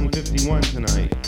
151 tonight.